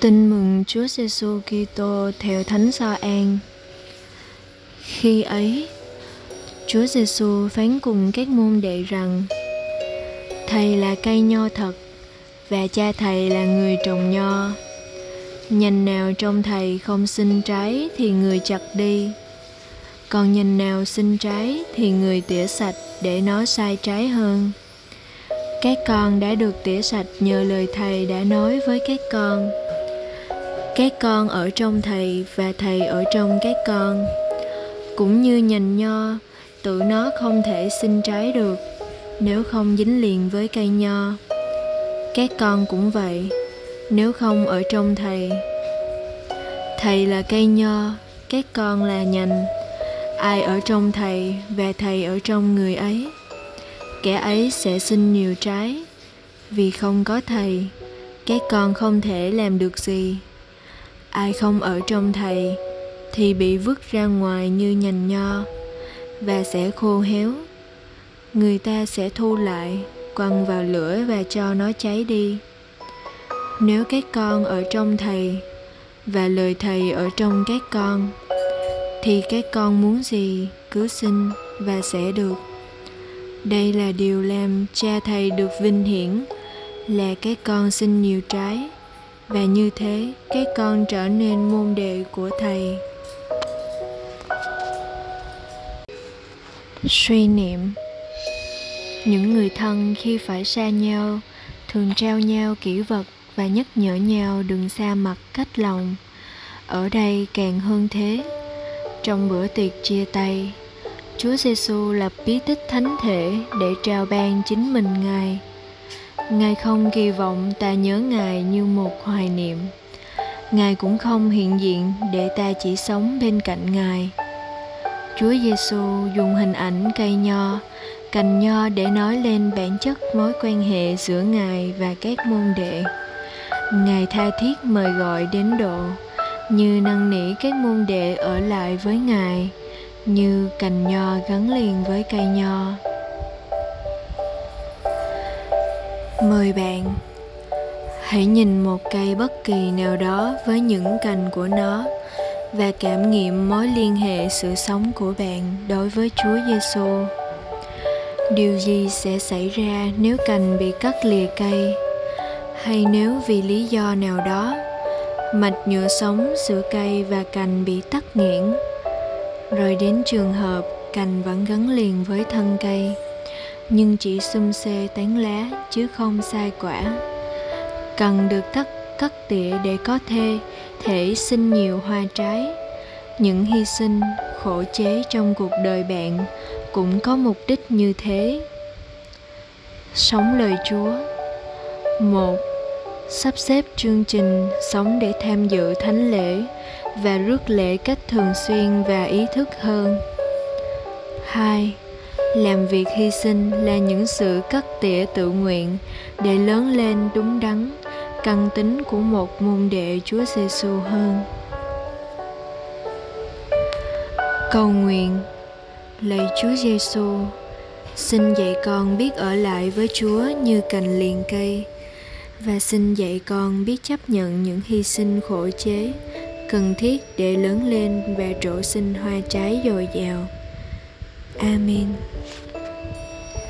Tin mừng Chúa Giêsu Kitô theo Thánh Sa An. Khi ấy, Chúa Giêsu phán cùng các môn đệ rằng: Thầy là cây nho thật và cha thầy là người trồng nho. Nhành nào trong thầy không sinh trái thì người chặt đi. Còn nhành nào sinh trái thì người tỉa sạch để nó sai trái hơn. Các con đã được tỉa sạch nhờ lời thầy đã nói với các con. Các con ở trong thầy và thầy ở trong các con. Cũng như nhành nho, tự nó không thể sinh trái được, nếu không dính liền với cây nho. Các con cũng vậy, nếu không ở trong thầy. Thầy là cây nho các con là nhành. Ai ở trong thầy và thầy ở trong người ấy? Kẻ ấy sẽ sinh nhiều trái. Vì không có thầy, các con không thể làm được gì. Ai không ở trong thầy, thì bị vứt ra ngoài như nhành nho và sẽ khô héo. Người ta sẽ thu lại, quăng vào lửa và cho nó cháy đi. Nếu các con ở trong thầy và lời thầy ở trong các con, thì các con muốn gì cứ xin và sẽ được đây là điều làm cha thầy được vinh hiển. Là cái con sinh nhiều trái, và như thế cái con trở nên môn đệ của thầy. Suy niệm. Những người thân khi phải xa nhau, thường trao nhau kỷ vật và nhắc nhở nhau đừng xa mặt cách lòng. Ở đây càng hơn thế. Trong bữa tiệc chia tay chúa giêsu lập bí tích thánh thể để trao ban chính mình ngài. Ngài không kỳ vọng ta nhớ ngài như một hoài niệm. Ngài cũng không hiện diện để ta chỉ sống bên cạnh ngài. Chúa giêsu dùng hình ảnh cây nho, cành nho để nói lên bản chất mối quan hệ giữa ngài và các môn đệ. Ngài tha thiết mời gọi đến độ, như năn nỉ các môn đệ ở lại với ngài như cành nho gắn liền với cây nho. Mời bạn, hãy nhìn một cây bất kỳ nào đó với những cành của nó và cảm nghiệm mối liên hệ sự sống của bạn đối với Chúa Giêsu. Điều gì sẽ xảy ra nếu cành bị cắt lìa cây? Hay nếu vì lý do nào đó, mạch nhựa sống giữa cây và cành bị tắc nghẽn? Rồi đến trường hợp cành vẫn gắn liền với thân cây, nhưng chỉ xum xê tán lá chứ không sai quả. Cần được cắt cắt tỉa để có thể thể sinh nhiều hoa trái. Những hy sinh, khổ chế trong cuộc đời bạn cũng có mục đích như thế. Sống lời chúa. Một, sắp xếp chương trình sống để tham dự thánh lễ và rước lễ cách thường xuyên và ý thức hơn hai làm việc hy sinh là những sự cắt tỉa tự nguyện để lớn lên đúng đắn căn tính của một môn đệ Chúa Giêsu hơn. Cầu nguyện Lạy Chúa Giêsu, xin dạy con biết ở lại với Chúa như cành liền cây và xin dạy con biết chấp nhận những hy sinh khổ chế cần thiết để lớn lên và trổ sinh hoa trái dồi dào. Amen.